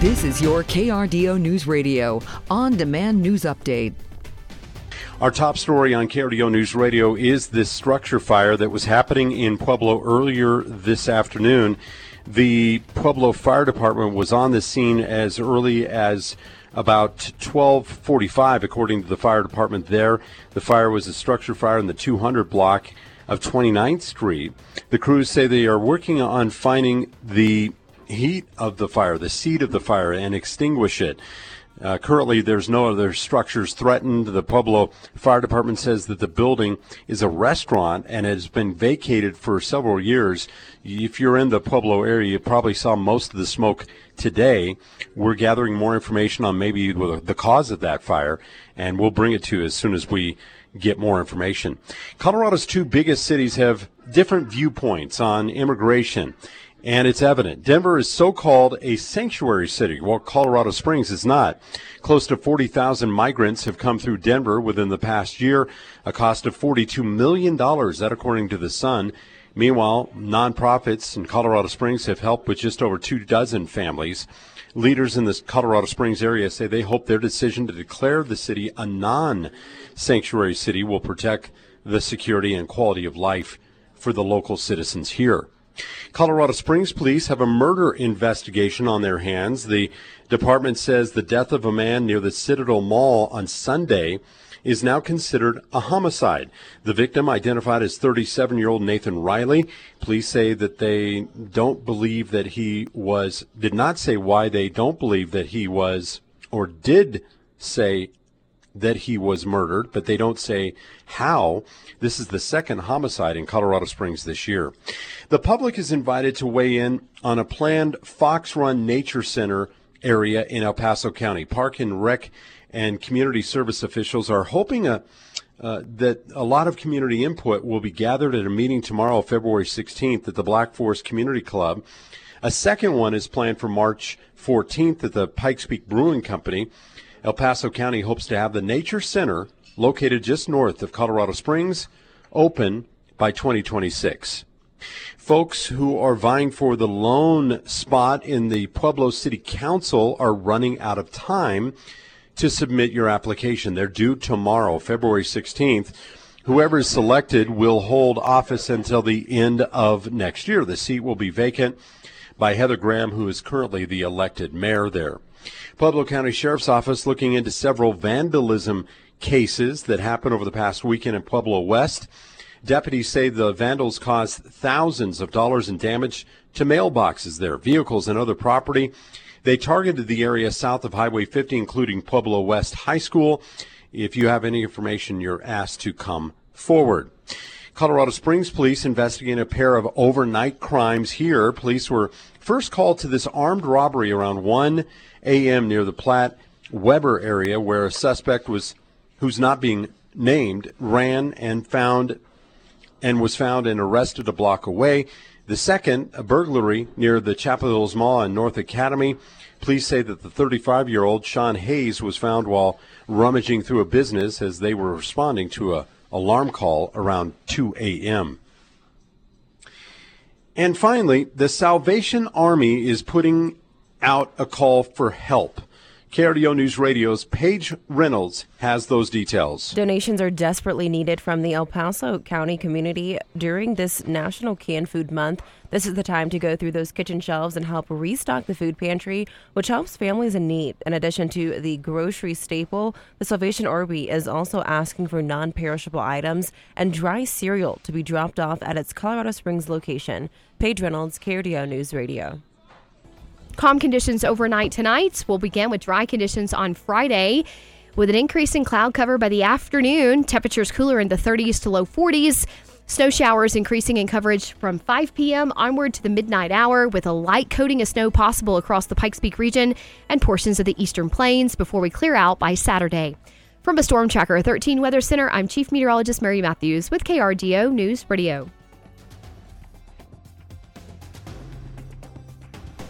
This is your KRDO News Radio on demand news update. Our top story on KRDO News Radio is this structure fire that was happening in Pueblo earlier this afternoon. The Pueblo Fire Department was on the scene as early as about 12:45 according to the fire department there. The fire was a structure fire in the 200 block of 29th Street. The crews say they are working on finding the heat of the fire, the seed of the fire, and extinguish it. Uh, currently, there's no other structures threatened. The Pueblo Fire Department says that the building is a restaurant and has been vacated for several years. If you're in the Pueblo area, you probably saw most of the smoke today. We're gathering more information on maybe the cause of that fire, and we'll bring it to you as soon as we get more information. Colorado's two biggest cities have different viewpoints on immigration and it's evident. Denver is so called a sanctuary city, while Colorado Springs is not. Close to 40,000 migrants have come through Denver within the past year, a cost of $42 million, that according to The Sun. Meanwhile, nonprofits in Colorado Springs have helped with just over two dozen families. Leaders in the Colorado Springs area say they hope their decision to declare the city a non sanctuary city will protect the security and quality of life for the local citizens here. Colorado Springs police have a murder investigation on their hands. The department says the death of a man near the Citadel Mall on Sunday is now considered a homicide. The victim, identified as 37 year old Nathan Riley, police say that they don't believe that he was, did not say why they don't believe that he was, or did say that he was murdered, but they don't say how. This is the second homicide in Colorado Springs this year. The public is invited to weigh in on a planned Fox Run Nature Center area in El Paso County. Park and Rec and community service officials are hoping a, uh, that a lot of community input will be gathered at a meeting tomorrow, February 16th, at the Black Forest Community Club. A second one is planned for March 14th at the Pikes Peak Brewing Company. El Paso County hopes to have the Nature Center, located just north of Colorado Springs, open by 2026. Folks who are vying for the lone spot in the Pueblo City Council are running out of time to submit your application. They're due tomorrow, February 16th. Whoever is selected will hold office until the end of next year. The seat will be vacant by Heather Graham, who is currently the elected mayor there. Pueblo County Sheriff's Office looking into several vandalism cases that happened over the past weekend in Pueblo West. Deputies say the vandals caused thousands of dollars in damage to mailboxes there, vehicles, and other property. They targeted the area south of Highway 50, including Pueblo West High School. If you have any information, you're asked to come forward. Colorado Springs police investigating a pair of overnight crimes here. Police were first called to this armed robbery around 1 a.m. near the Platte Weber area where a suspect was who's not being named ran and found and was found and arrested a block away. The second, a burglary near the Chapel Hills Mall in North Academy. Police say that the 35 year old Sean Hayes was found while rummaging through a business as they were responding to a alarm call around 2 a.m. And finally, the Salvation Army is putting out a call for help. KRDO News Radio's Paige Reynolds has those details. Donations are desperately needed from the El Paso County community during this National Canned Food Month. This is the time to go through those kitchen shelves and help restock the food pantry, which helps families in need. In addition to the grocery staple, the Salvation Army is also asking for non perishable items and dry cereal to be dropped off at its Colorado Springs location. Paige Reynolds, KRDO News Radio. Calm conditions overnight tonight. We'll begin with dry conditions on Friday. With an increase in cloud cover by the afternoon, temperatures cooler in the 30s to low 40s. Snow showers increasing in coverage from 5 p.m. onward to the midnight hour, with a light coating of snow possible across the Pikes Peak region and portions of the eastern plains before we clear out by Saturday. From a Storm Tracker 13 Weather Center, I'm Chief Meteorologist Mary Matthews with KRDO News Radio.